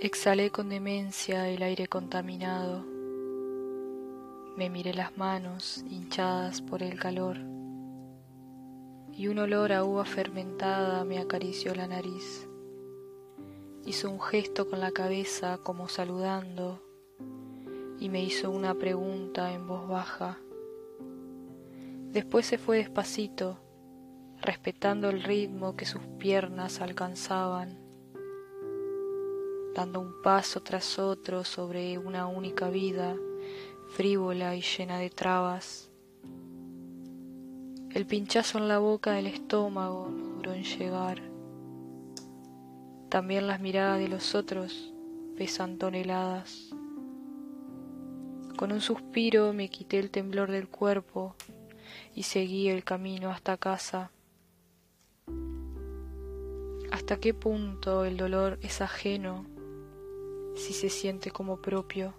Exhalé con demencia el aire contaminado. Me miré las manos hinchadas por el calor y un olor a uva fermentada me acarició la nariz. Hizo un gesto con la cabeza como saludando y me hizo una pregunta en voz baja. Después se fue despacito, respetando el ritmo que sus piernas alcanzaban, dando un paso tras otro sobre una única vida, frívola y llena de trabas. El pinchazo en la boca del estómago no duró en llegar. También las miradas de los otros pesan toneladas. Con un suspiro me quité el temblor del cuerpo y seguí el camino hasta casa. ¿Hasta qué punto el dolor es ajeno si se siente como propio?